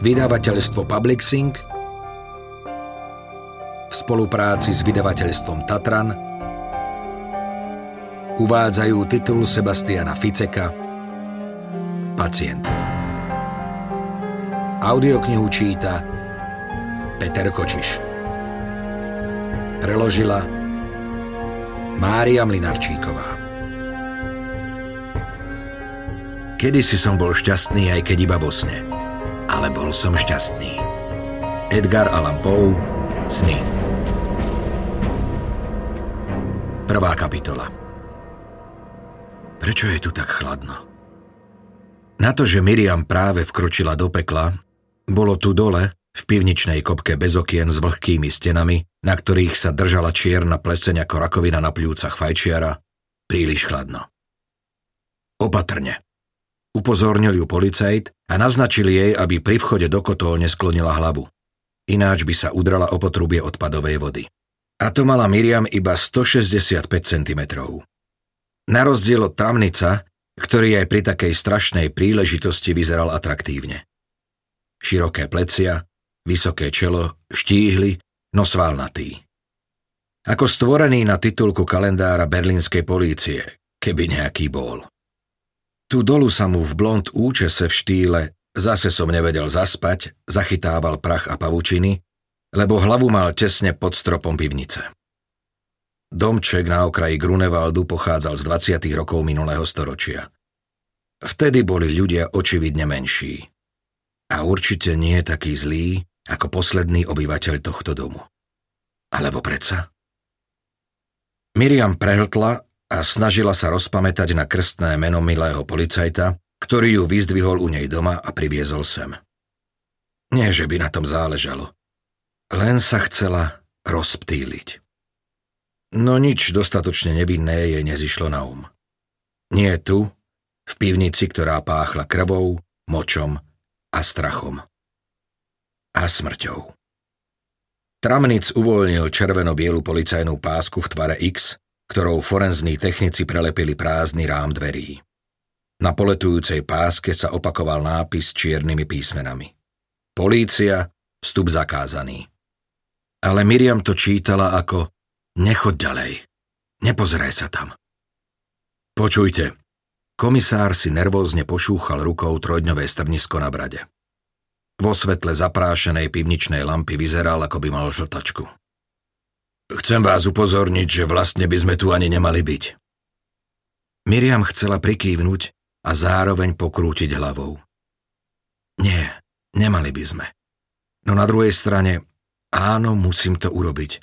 Vydavateľstvo Publixing v spolupráci s vydavateľstvom Tatran uvádzajú titul Sebastiana Ficeka Pacient. Audioknihu číta Peter Kočiš. Preložila Mária Mlinarčíková. Kedy si som bol šťastný, aj keď iba vo sne. Ale bol som šťastný. Edgar Allan Poe Sny Prvá kapitola Prečo je tu tak chladno? Na to, že Miriam práve vkročila do pekla, bolo tu dole, v pivničnej kopke bez okien s vlhkými stenami, na ktorých sa držala čierna pleseň ako rakovina na pľúcach fajčiara, príliš chladno. Opatrne. Upozornil ju policajt a naznačil jej, aby pri vchode do kotol nesklonila hlavu. Ináč by sa udrala o potrubie odpadovej vody. A to mala Miriam iba 165 cm. Na rozdiel od tramnica, ktorý aj pri takej strašnej príležitosti vyzeral atraktívne. Široké plecia, vysoké čelo, štíhly, no svalnatý. Ako stvorený na titulku kalendára berlínskej polície, keby nejaký bol. Tu dolu sa mu v blond účese v štýle zase som nevedel zaspať, zachytával prach a pavučiny, lebo hlavu mal tesne pod stropom pivnice. Domček na okraji Grunevaldu pochádzal z 20. rokov minulého storočia. Vtedy boli ľudia očividne menší. A určite nie taký zlý, ako posledný obyvateľ tohto domu. Alebo predsa? Miriam prehltla a snažila sa rozpamätať na krstné meno milého policajta, ktorý ju vyzdvihol u nej doma a priviezol sem. Nie, že by na tom záležalo. Len sa chcela rozptýliť. No nič dostatočne nevinné jej nezišlo na um. Nie tu, v pivnici, ktorá páchla krvou, močom a strachom a smrťou. Tramnic uvoľnil červeno-bielu policajnú pásku v tvare X, ktorou forenzní technici prelepili prázdny rám dverí. Na poletujúcej páske sa opakoval nápis čiernymi písmenami. Polícia, vstup zakázaný. Ale Miriam to čítala ako Nechod ďalej. Nepozeraj sa tam. Počujte. Komisár si nervózne pošúchal rukou trojdňové strnisko na brade. Vo svetle zaprášenej pivničnej lampy vyzeral, ako by mal žltačku. Chcem vás upozorniť, že vlastne by sme tu ani nemali byť. Miriam chcela prikývnuť a zároveň pokrútiť hlavou. Nie, nemali by sme. No na druhej strane, áno, musím to urobiť.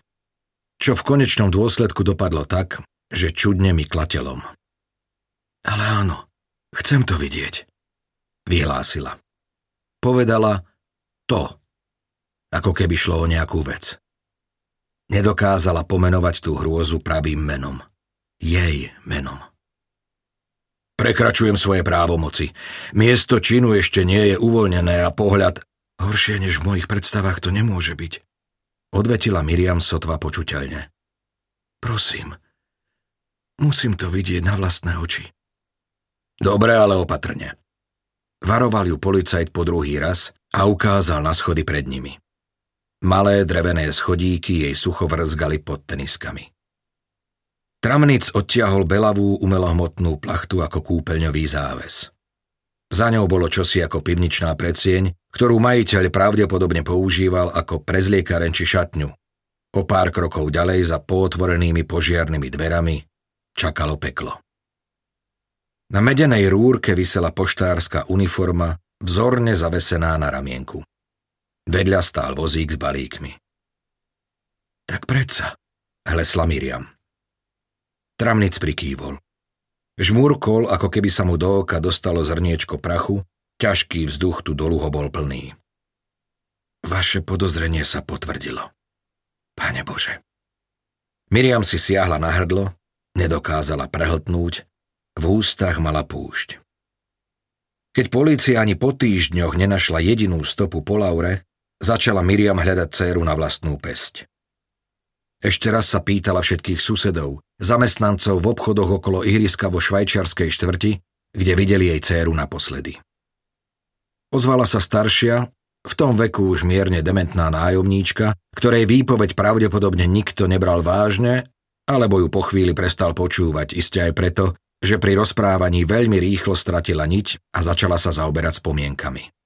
Čo v konečnom dôsledku dopadlo tak, že čudne mi klatelom. Ale áno, chcem to vidieť, vyhlásila. Povedala to, ako keby šlo o nejakú vec. Nedokázala pomenovať tú hrôzu pravým menom. Jej menom. Prekračujem svoje právomoci. Miesto činu ešte nie je uvoľnené a pohľad... Horšie než v mojich predstavách to nemôže byť. Odvetila Miriam sotva počuteľne. Prosím, musím to vidieť na vlastné oči. Dobre, ale opatrne. Varoval ju policajt po druhý raz a ukázal na schody pred nimi. Malé drevené schodíky jej sucho vrzgali pod teniskami. Tramnic odtiahol belavú umelohmotnú plachtu ako kúpeľňový záves. Za ňou bolo čosi ako pivničná predsieň, ktorú majiteľ pravdepodobne používal ako prezliekaren či šatňu. O pár krokov ďalej za pootvorenými požiarnými dverami čakalo peklo. Na medenej rúrke vysela poštárska uniforma, vzorne zavesená na ramienku. Vedľa stál vozík s balíkmi. Tak predsa, hlesla Miriam. Tramnic prikývol. Žmúrkol, ako keby sa mu do oka dostalo zrniečko prachu, ťažký vzduch tu dolu ho bol plný. Vaše podozrenie sa potvrdilo. Pane Bože. Miriam si siahla na hrdlo, nedokázala prehltnúť v ústach mala púšť. Keď polícia ani po týždňoch nenašla jedinú stopu po Laure, začala Miriam hľadať céru na vlastnú pesť. Ešte raz sa pýtala všetkých susedov, zamestnancov v obchodoch okolo ihriska vo švajčiarskej štvrti, kde videli jej céru naposledy. Ozvala sa staršia, v tom veku už mierne dementná nájomníčka, ktorej výpoveď pravdepodobne nikto nebral vážne, alebo ju po chvíli prestal počúvať, iste aj preto, že pri rozprávaní veľmi rýchlo stratila niť a začala sa zaoberať spomienkami.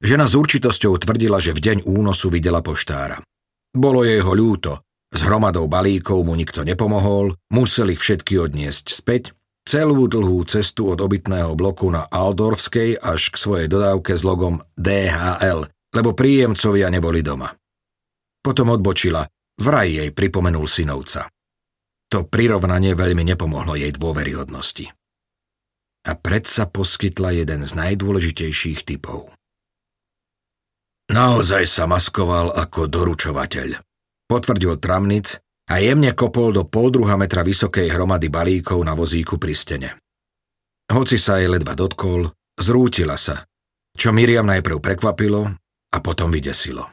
Žena s určitosťou tvrdila, že v deň únosu videla poštára. Bolo jej ho ľúto, s hromadou balíkov mu nikto nepomohol, museli všetky odniesť späť celú dlhú cestu od obytného bloku na Aldorfskej až k svojej dodávke s logom DHL, lebo príjemcovia neboli doma. Potom odbočila, vraj jej pripomenul synovca. To prirovnanie veľmi nepomohlo jej dôveryhodnosti. A predsa poskytla jeden z najdôležitejších typov. Naozaj sa maskoval ako doručovateľ, potvrdil Tramnic a jemne kopol do pol druha metra vysokej hromady balíkov na vozíku pri stene. Hoci sa jej ledva dotkol, zrútila sa, čo Miriam najprv prekvapilo a potom vydesilo.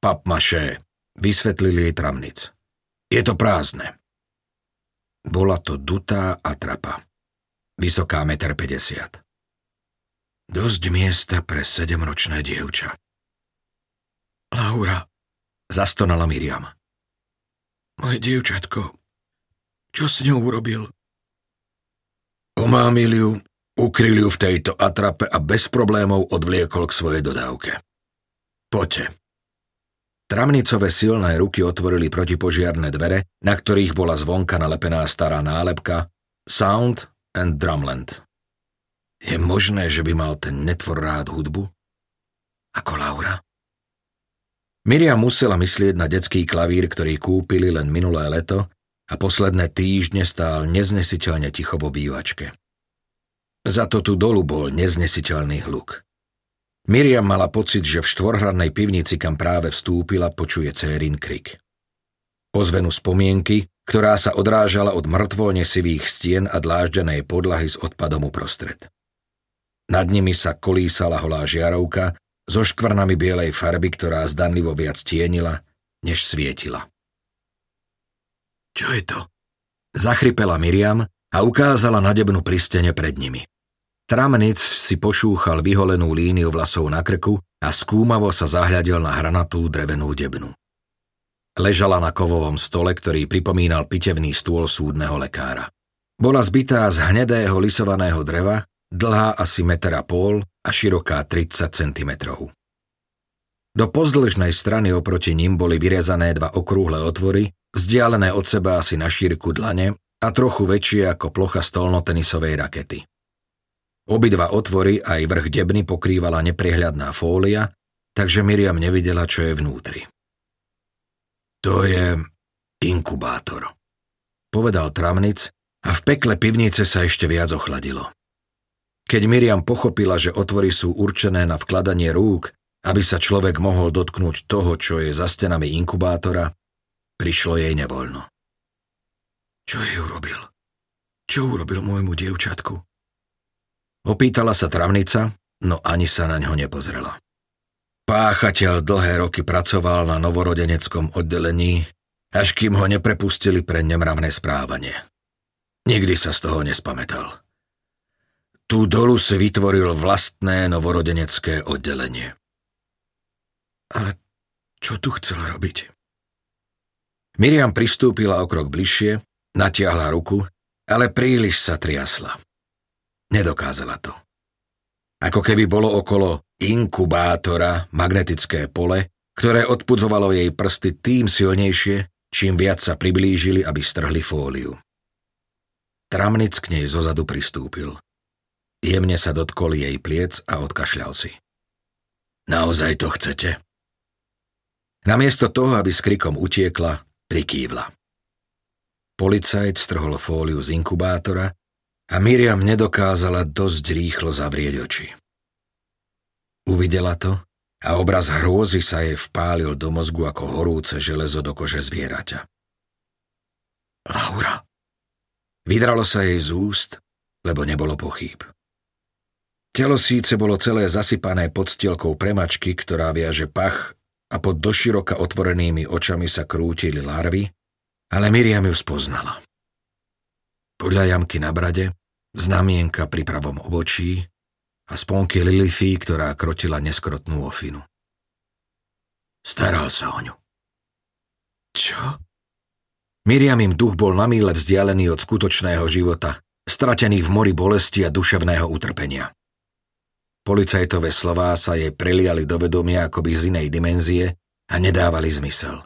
Papmaše, vysvetlil jej tramnic. Je to prázdne. Bola to dutá atrapa. Vysoká 1,50 m. Dosť miesta pre sedemročné dievča. Laura, zastonala Miriam. Moje dievčatko, čo s ňou urobil? Omámil ju, ukryl ju v tejto atrape a bez problémov odvliekol k svojej dodávke. Poďte. Tramnicové silné ruky otvorili protipožiarne dvere, na ktorých bola zvonka nalepená stará nálepka Sound and Drumland. Je možné, že by mal ten netvor rád hudbu? Ako Laura? Miriam musela myslieť na detský klavír, ktorý kúpili len minulé leto a posledné týždne stál neznesiteľne ticho vo bývačke. Za to tu dolu bol neznesiteľný hluk. Miriam mala pocit, že v štvorhradnej pivnici, kam práve vstúpila, počuje cérin krik. Ozvenu spomienky, ktorá sa odrážala od mŕtvo nesivých stien a dláždenej podlahy s odpadom uprostred. Nad nimi sa kolísala holá žiarovka, so škvrnami bielej farby, ktorá zdanlivo viac tienila, než svietila. Čo je to? Zachripela Miriam a ukázala na debnu pri stene pred nimi. Tramnic si pošúchal vyholenú líniu vlasov na krku a skúmavo sa zahľadil na hranatú drevenú debnu. Ležala na kovovom stole, ktorý pripomínal pitevný stôl súdneho lekára. Bola zbytá z hnedého lisovaného dreva dlhá asi meter a pol a široká 30 cm. Do pozdĺžnej strany oproti ním boli vyrezané dva okrúhle otvory, vzdialené od seba asi na šírku dlane a trochu väčšie ako plocha stolnotenisovej rakety. Obidva otvory aj vrch debny pokrývala neprehľadná fólia, takže Miriam nevidela, čo je vnútri. To je inkubátor, povedal Tramnic a v pekle pivnice sa ešte viac ochladilo. Keď Miriam pochopila, že otvory sú určené na vkladanie rúk, aby sa človek mohol dotknúť toho, čo je za stenami inkubátora, prišlo jej nevoľno. Čo jej urobil? Čo urobil môjmu dievčatku? Opýtala sa travnica, no ani sa na ňo nepozrela. Páchateľ dlhé roky pracoval na novorodeneckom oddelení, až kým ho neprepustili pre nemravné správanie. Nikdy sa z toho nespamätal. Tu dolu si vytvoril vlastné novorodenecké oddelenie. A čo tu chcel robiť? Miriam pristúpila o krok bližšie, natiahla ruku, ale príliš sa triasla. Nedokázala to. Ako keby bolo okolo inkubátora magnetické pole, ktoré odpudzovalo jej prsty tým silnejšie, čím viac sa priblížili, aby strhli fóliu. Tramnic k nej zozadu pristúpil. Jemne sa dotkol jej pliec a odkašľal si. Naozaj to chcete? Namiesto toho, aby s krikom utiekla, prikývla. Policajt strhol fóliu z inkubátora a Miriam nedokázala dosť rýchlo zavrieť oči. Uvidela to a obraz hrôzy sa jej vpálil do mozgu ako horúce železo do kože zvieraťa. Laura. Vydralo sa jej z úst, lebo nebolo pochýb. Telo síce bolo celé zasypané podstielkou premačky, ktorá viaže pach a pod doširoka otvorenými očami sa krútili larvy, ale Miriam ju spoznala. Podľa jamky na brade, znamienka pri pravom obočí, a sponky Lilify, ktorá krotila neskrotnú ofinu. Staral sa o ňu. Čo? Miriam im duch bol na míle vzdialený od skutočného života, stratený v mori bolesti a duševného utrpenia. Policajtové slová sa jej preliali do vedomia akoby z inej dimenzie a nedávali zmysel.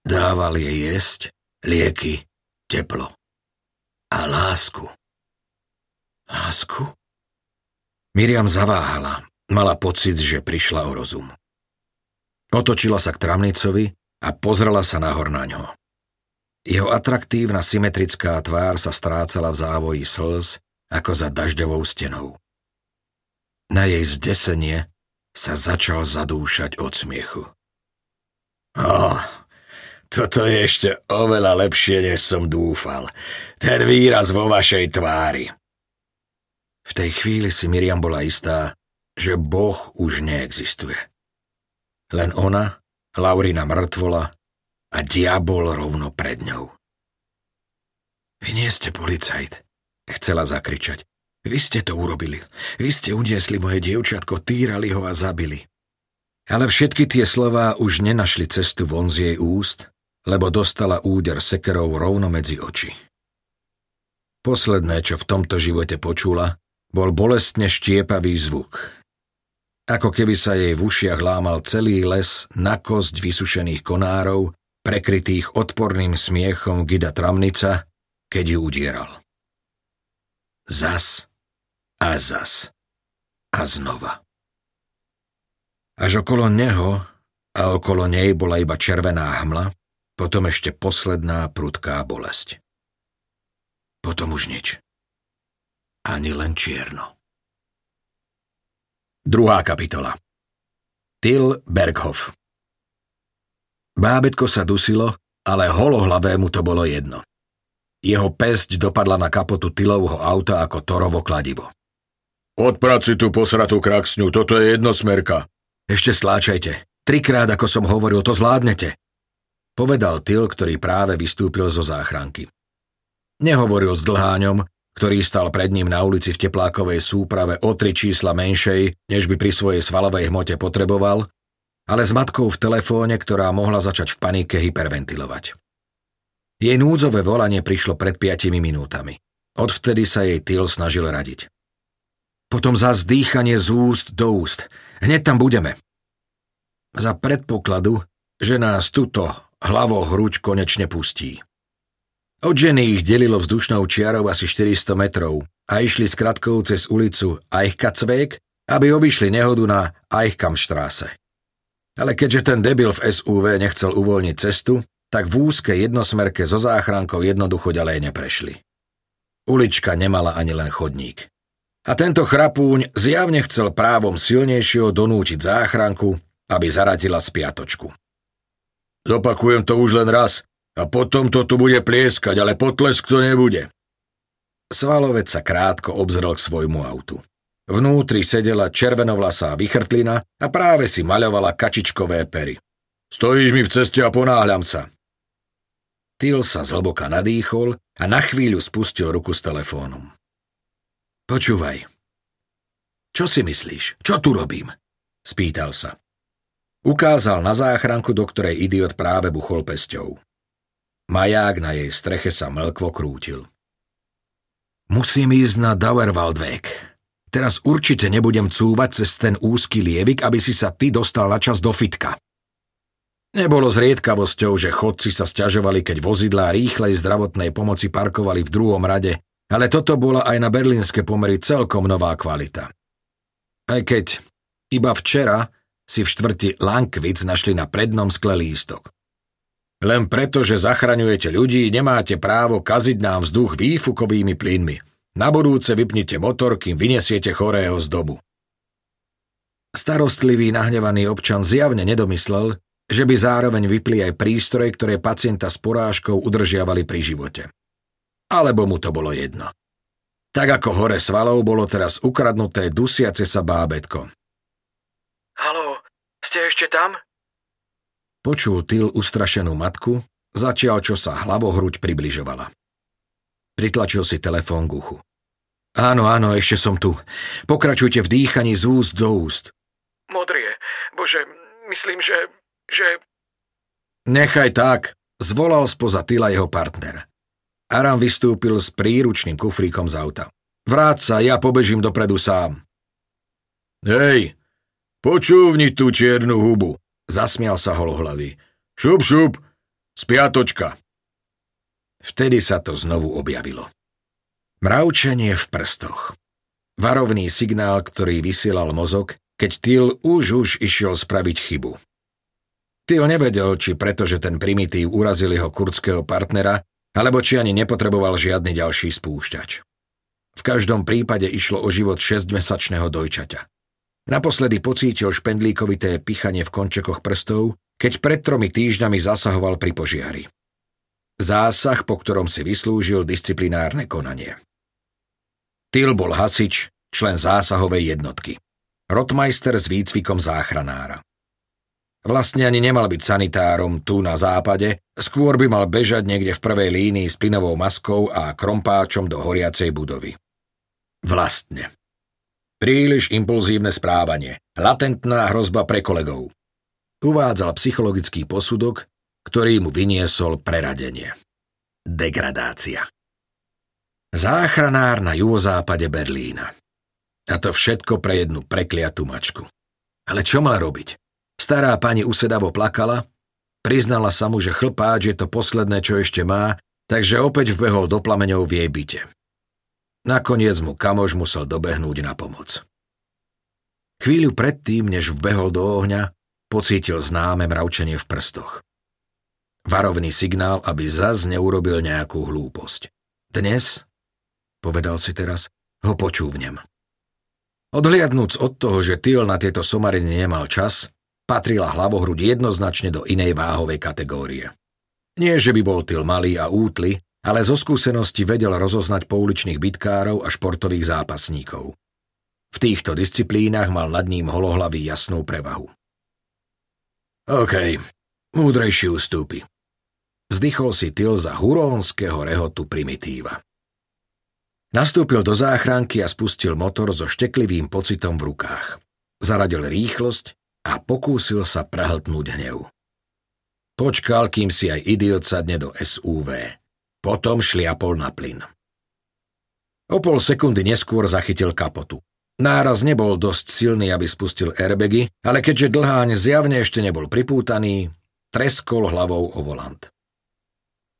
Dával jej jesť, lieky, teplo a lásku. Lásku? Miriam zaváhala, mala pocit, že prišla o rozum. Otočila sa k tramnicovi a pozrela sa nahor na ňo. Jeho atraktívna symetrická tvár sa strácala v závoji slz ako za dažďovou stenou. Na jej zdesenie sa začal zadúšať od smiechu. Oh, toto je ešte oveľa lepšie, než som dúfal. Ten výraz vo vašej tvári. V tej chvíli si Miriam bola istá, že Boh už neexistuje. Len ona, Laurina mŕtvola a diabol rovno pred ňou. Vy nie ste policajt, chcela zakričať. Vy ste to urobili. Vy ste uniesli moje dievčatko, týrali ho a zabili. Ale všetky tie slová už nenašli cestu von z jej úst, lebo dostala úder sekerov rovno medzi oči. Posledné, čo v tomto živote počula, bol bolestne štiepavý zvuk. Ako keby sa jej v ušiach lámal celý les na kosť vysušených konárov, prekrytých odporným smiechom Gida Tramnica, keď ju udieral. Zas a zas. A znova. Až okolo neho a okolo nej bola iba červená hmla, potom ešte posledná prudká bolesť. Potom už nič. Ani len čierno. Druhá kapitola Till Berghoff Bábetko sa dusilo, ale holohlavému to bolo jedno. Jeho pesť dopadla na kapotu Tillovho auta ako torovo kladivo. Odpraci tú posratú kraksňu, toto je jednosmerka. Ešte sláčajte. Trikrát, ako som hovoril, to zvládnete. Povedal Til, ktorý práve vystúpil zo záchranky. Nehovoril s dlháňom, ktorý stal pred ním na ulici v teplákovej súprave o tri čísla menšej, než by pri svojej svalovej hmote potreboval, ale s matkou v telefóne, ktorá mohla začať v panike hyperventilovať. Jej núdzové volanie prišlo pred piatimi minútami. Odvtedy sa jej Til snažil radiť. Potom zás dýchanie z úst do úst. Hneď tam budeme. Za predpokladu, že nás tuto hlavo hruď konečne pustí. Od ženy ich delilo vzdušnou čiarou asi 400 metrov a išli s kratkou cez ulicu Eichkatzweg, aby obišli nehodu na Eichkamstraße. Ale keďže ten debil v SUV nechcel uvoľniť cestu, tak v úzke jednosmerke so záchrankou jednoducho ďalej neprešli. Ulička nemala ani len chodník. A tento chrapúň zjavne chcel právom silnejšieho donútiť záchranku, aby zaradila spiatočku. Zopakujem to už len raz a potom to tu bude plieskať, ale potlesk to nebude. Svalovec sa krátko obzrel k svojmu autu. Vnútri sedela červenovlasá vychrtlina a práve si maľovala kačičkové pery. Stojíš mi v ceste a ponáhľam sa. Tyl sa zhlboka nadýchol a na chvíľu spustil ruku s telefónom. Počúvaj. Čo si myslíš? Čo tu robím? Spýtal sa. Ukázal na záchranku, do ktorej idiot práve buchol pesťou. Maják na jej streche sa mlkvo krútil. Musím ísť na Dauerwaldweg. Teraz určite nebudem cúvať cez ten úzky lievik, aby si sa ty dostal na čas do fitka. Nebolo zriedkavosťou, že chodci sa stiažovali, keď vozidlá rýchlej zdravotnej pomoci parkovali v druhom rade ale toto bola aj na berlínske pomery celkom nová kvalita. Aj keď iba včera si v štvrti Lankvic našli na prednom skle lístok. Len preto, že zachraňujete ľudí, nemáte právo kaziť nám vzduch výfukovými plynmi. Na budúce vypnite motor, kým vyniesiete chorého z dobu. Starostlivý nahnevaný občan zjavne nedomyslel, že by zároveň vypli aj prístroje, ktoré pacienta s porážkou udržiavali pri živote alebo mu to bolo jedno. Tak ako hore svalov bolo teraz ukradnuté dusiace sa bábetko. Halo, ste ešte tam? Počul Tyl ustrašenú matku, zatiaľ čo sa hlavohruď približovala. Pritlačil si telefón k uchu. Áno, áno, ešte som tu. Pokračujte v dýchaní z úst do úst. Modrie. Bože, myslím, že... že... Nechaj tak, zvolal spoza tyla jeho partner. Aram vystúpil s príručným kufríkom z auta. Vráť sa, ja pobežím dopredu sám. Hej, počúvni tú čiernu hubu, zasmial sa holohlavý. Šup, šup, spiatočka. Vtedy sa to znovu objavilo. Mravčenie v prstoch. Varovný signál, ktorý vysielal mozog, keď Tyl už už išiel spraviť chybu. Tyl nevedel, či pretože ten primitív urazil jeho kurdského partnera, alebo či ani nepotreboval žiadny ďalší spúšťač. V každom prípade išlo o život 6-mesačného dojčaťa. Naposledy pocítil špendlíkovité pichanie v končekoch prstov, keď pred tromi týždňami zasahoval pri požiari. Zásah, po ktorom si vyslúžil disciplinárne konanie. Tyl bol hasič, člen zásahovej jednotky. Rotmeister s výcvikom záchranára. Vlastne ani nemal byť sanitárom tu na západe, skôr by mal bežať niekde v prvej línii s plynovou maskou a krompáčom do horiacej budovy. Vlastne. Príliš impulzívne správanie, latentná hrozba pre kolegov. Uvádzal psychologický posudok, ktorý mu vyniesol preradenie. Degradácia. Záchranár na juhozápade Berlína. A to všetko pre jednu prekliatú mačku. Ale čo mal robiť? Stará pani usedavo plakala, priznala sa mu, že chlpáč je to posledné, čo ešte má, takže opäť vbehol do plameňov v jej byte. Nakoniec mu kamož musel dobehnúť na pomoc. Chvíľu predtým, než vbehol do ohňa, pocítil známe mravčenie v prstoch. Varovný signál, aby zas neurobil nejakú hlúposť. Dnes povedal si teraz, ho počúvnem. Odhliadnúc od toho, že Tyl na tieto somariny nemal čas, patrila hlavohruď jednoznačne do inej váhovej kategórie. Nie, že by bol Tyl malý a útly, ale zo skúsenosti vedel rozoznať pouličných bitkárov a športových zápasníkov. V týchto disciplínach mal nad ním holohlavý jasnú prevahu. OK, múdrejší ústupy. Vzdychol si Tyl za hurónskeho rehotu primitíva. Nastúpil do záchranky a spustil motor so šteklivým pocitom v rukách. Zaradil rýchlosť a pokúsil sa prehltnúť hnev. Počkal, kým si aj idiot sadne do SUV. Potom šliapol na plyn. O pol sekundy neskôr zachytil kapotu. Náraz nebol dosť silný, aby spustil airbagy, ale keďže dlháň zjavne ešte nebol pripútaný, treskol hlavou o volant.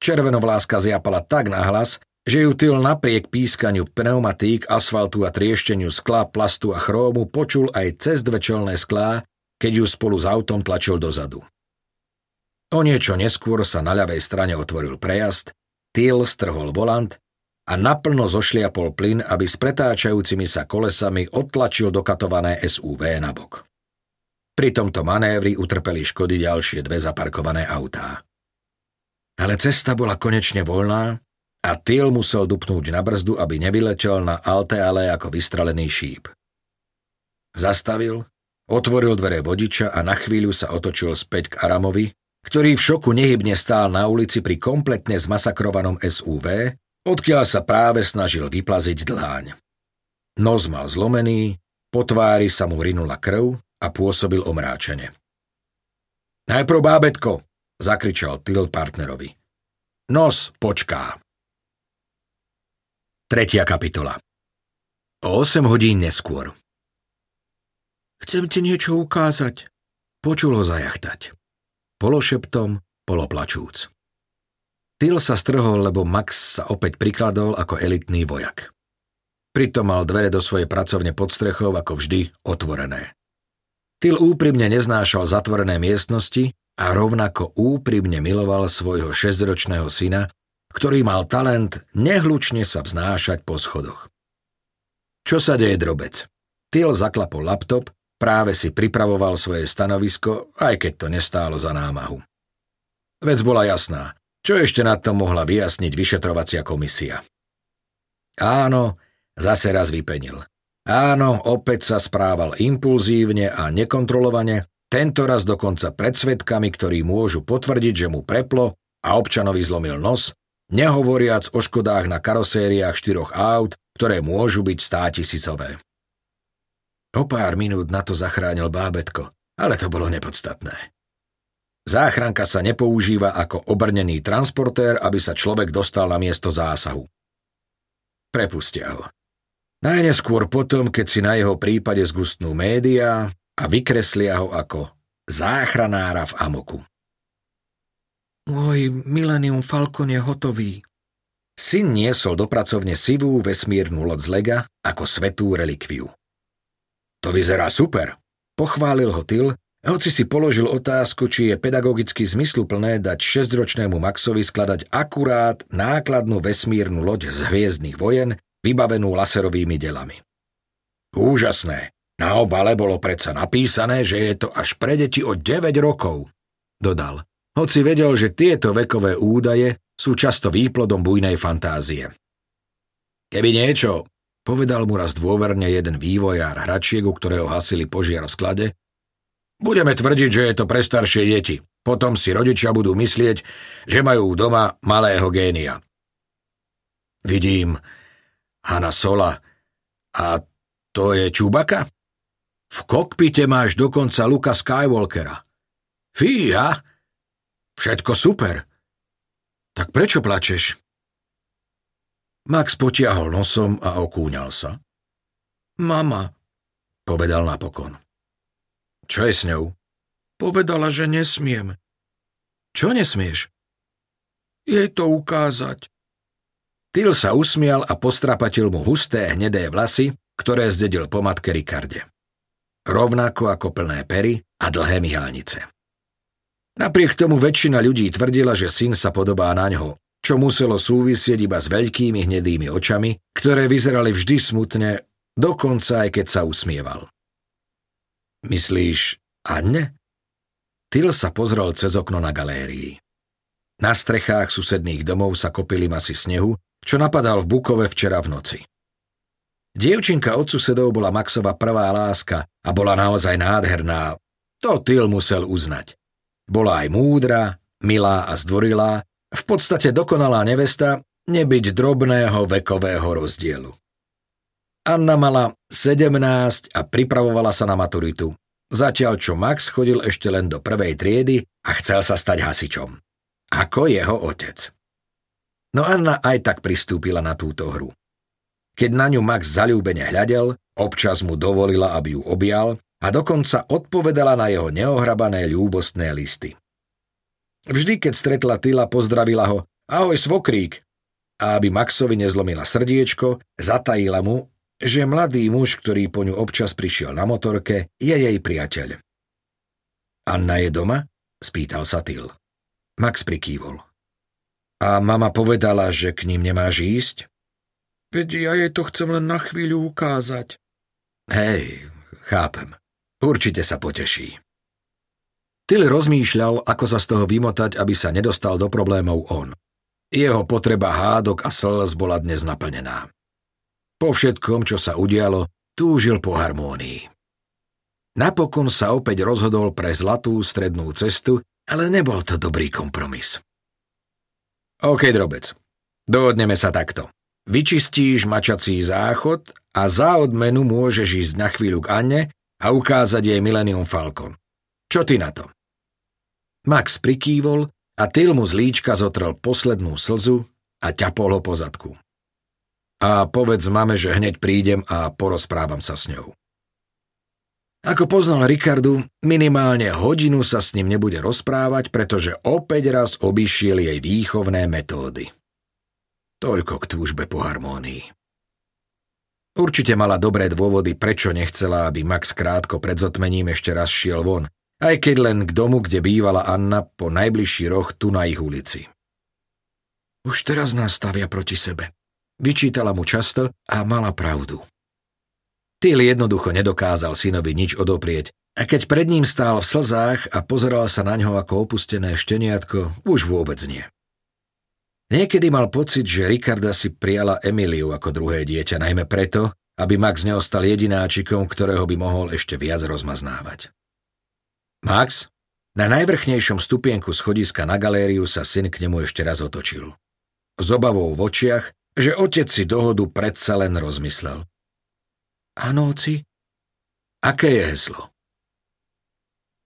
Červenovláska zjapala tak nahlas, že ju Tyl napriek pískaniu pneumatík, asfaltu a triešteniu skla, plastu a chrómu počul aj cez dve čelné sklá, keď ju spolu s autom tlačil dozadu. O niečo neskôr sa na ľavej strane otvoril prejazd, Tyl strhol volant a naplno zošliapol plyn, aby s pretáčajúcimi sa kolesami odtlačil dokatované SUV na bok. Pri tomto manévri utrpeli škody ďalšie dve zaparkované autá. Ale cesta bola konečne voľná a Tyl musel dupnúť na brzdu, aby nevyletel na alteale ako vystrelený šíp. Zastavil, otvoril dvere vodiča a na chvíľu sa otočil späť k Aramovi, ktorý v šoku nehybne stál na ulici pri kompletne zmasakrovanom SUV, odkiaľ sa práve snažil vyplaziť dláň. Nos mal zlomený, po tvári sa mu rinula krv a pôsobil omráčene. Najprv bábetko, zakričal Tyl partnerovi. Nos počká. Tretia kapitola O 8 hodín neskôr Chcem ti niečo ukázať. Počul ho zajachtať. Pološeptom, poloplačúc. Tyl sa strhol, lebo Max sa opäť prikladol ako elitný vojak. Pritom mal dvere do svojej pracovne pod strechou ako vždy otvorené. Tyl úprimne neznášal zatvorené miestnosti a rovnako úprimne miloval svojho šesťročného syna, ktorý mal talent nehlučne sa vznášať po schodoch. Čo sa deje, drobec? Tyl zaklapol laptop, práve si pripravoval svoje stanovisko, aj keď to nestálo za námahu. Vec bola jasná. Čo ešte na to mohla vyjasniť vyšetrovacia komisia? Áno, zase raz vypenil. Áno, opäť sa správal impulzívne a nekontrolovane, tento raz dokonca pred svetkami, ktorí môžu potvrdiť, že mu preplo a občanovi zlomil nos, nehovoriac o škodách na karosériách štyroch aut, ktoré môžu byť státisícové. O pár minút na to zachránil bábetko, ale to bolo nepodstatné. Záchranka sa nepoužíva ako obrnený transportér, aby sa človek dostal na miesto zásahu. Prepustia ho. Najneskôr potom, keď si na jeho prípade zgustnú médiá a vykreslia ho ako záchranára v amoku. Môj Millennium Falcon je hotový. Syn niesol do pracovne sivú vesmírnu loď z lega ako svetú relikviu. To vyzerá super, pochválil ho Till, hoci si položil otázku, či je pedagogicky zmysluplné dať šesťročnému Maxovi skladať akurát nákladnú vesmírnu loď z hviezdnych vojen, vybavenú laserovými delami. Úžasné. Na obale bolo predsa napísané, že je to až pre deti od 9 rokov, dodal. Hoci vedel, že tieto vekové údaje sú často výplodom bujnej fantázie. Keby niečo, Povedal mu raz dôverne jeden vývojár hračiek, u ktorého hasili požiar v sklade. Budeme tvrdiť, že je to pre staršie deti. Potom si rodičia budú myslieť, že majú doma malého génia. Vidím Hanna Sola. A to je Čubaka? V kokpite máš dokonca Luka Skywalkera. Fíha, všetko super. Tak prečo plačeš? Max potiahol nosom a okúňal sa. Mama, povedal napokon. Čo je s ňou? Povedala, že nesmiem. Čo nesmieš? Jej to ukázať. Tyl sa usmial a postrapatil mu husté hnedé vlasy, ktoré zdedil po matke Rikarde. Rovnako ako plné pery a dlhé myhálnice. Napriek tomu väčšina ľudí tvrdila, že syn sa podobá na ňo, čo muselo súvisieť iba s veľkými hnedými očami, ktoré vyzerali vždy smutne, dokonca aj keď sa usmieval. Myslíš Anne? Tyl sa pozrel cez okno na galérii. Na strechách susedných domov sa kopili masy snehu, čo napadal v Bukove včera v noci. Dievčinka od susedov bola Maxova prvá láska a bola naozaj nádherná. To Tyl musel uznať. Bola aj múdra, milá a zdvorilá v podstate dokonalá nevesta, nebyť drobného vekového rozdielu. Anna mala 17 a pripravovala sa na maturitu, zatiaľ čo Max chodil ešte len do prvej triedy a chcel sa stať hasičom. Ako jeho otec. No Anna aj tak pristúpila na túto hru. Keď na ňu Max zalúbene hľadel, občas mu dovolila, aby ju objal a dokonca odpovedala na jeho neohrabané ľúbostné listy. Vždy, keď stretla Tyla, pozdravila ho Ahoj, svokrík! A aby Maxovi nezlomila srdiečko, zatajila mu, že mladý muž, ktorý po ňu občas prišiel na motorke, je jej priateľ. Anna je doma? spýtal sa Tyl. Max prikývol. A mama povedala, že k ním nemáš ísť? Veď ja jej to chcem len na chvíľu ukázať. Hej, chápem. Určite sa poteší. Till rozmýšľal, ako sa z toho vymotať, aby sa nedostal do problémov on. Jeho potreba hádok a slz bola dnes naplnená. Po všetkom, čo sa udialo, túžil po harmónii. Napokon sa opäť rozhodol pre zlatú strednú cestu, ale nebol to dobrý kompromis. OK, drobec, dohodneme sa takto. Vyčistíš mačací záchod a za odmenu môžeš ísť na chvíľu k Anne a ukázať jej Millennium Falcon. Čo ty na to? Max prikývol a Tyl mu z líčka zotrel poslednú slzu a ťapol ho po zadku. A povedz mame, že hneď prídem a porozprávam sa s ňou. Ako poznal Ricardu, minimálne hodinu sa s ním nebude rozprávať, pretože opäť raz obišiel jej výchovné metódy. Toľko k túžbe po harmónii. Určite mala dobré dôvody, prečo nechcela, aby Max krátko pred zotmením ešte raz šiel von, aj keď len k domu, kde bývala Anna po najbližší roh tu na ich ulici. Už teraz nás stavia proti sebe. Vyčítala mu často a mala pravdu. Tyl jednoducho nedokázal synovi nič odoprieť a keď pred ním stál v slzách a pozeral sa na ňo ako opustené šteniatko, už vôbec nie. Niekedy mal pocit, že Ricarda si prijala Emiliu ako druhé dieťa, najmä preto, aby Max neostal jedináčikom, ktorého by mohol ešte viac rozmaznávať. Max, na najvrchnejšom stupienku schodiska na galériu sa syn k nemu ešte raz otočil. S obavou v očiach že otec si dohodu predsa len rozmyslel. Áno, oci. Aké je heslo?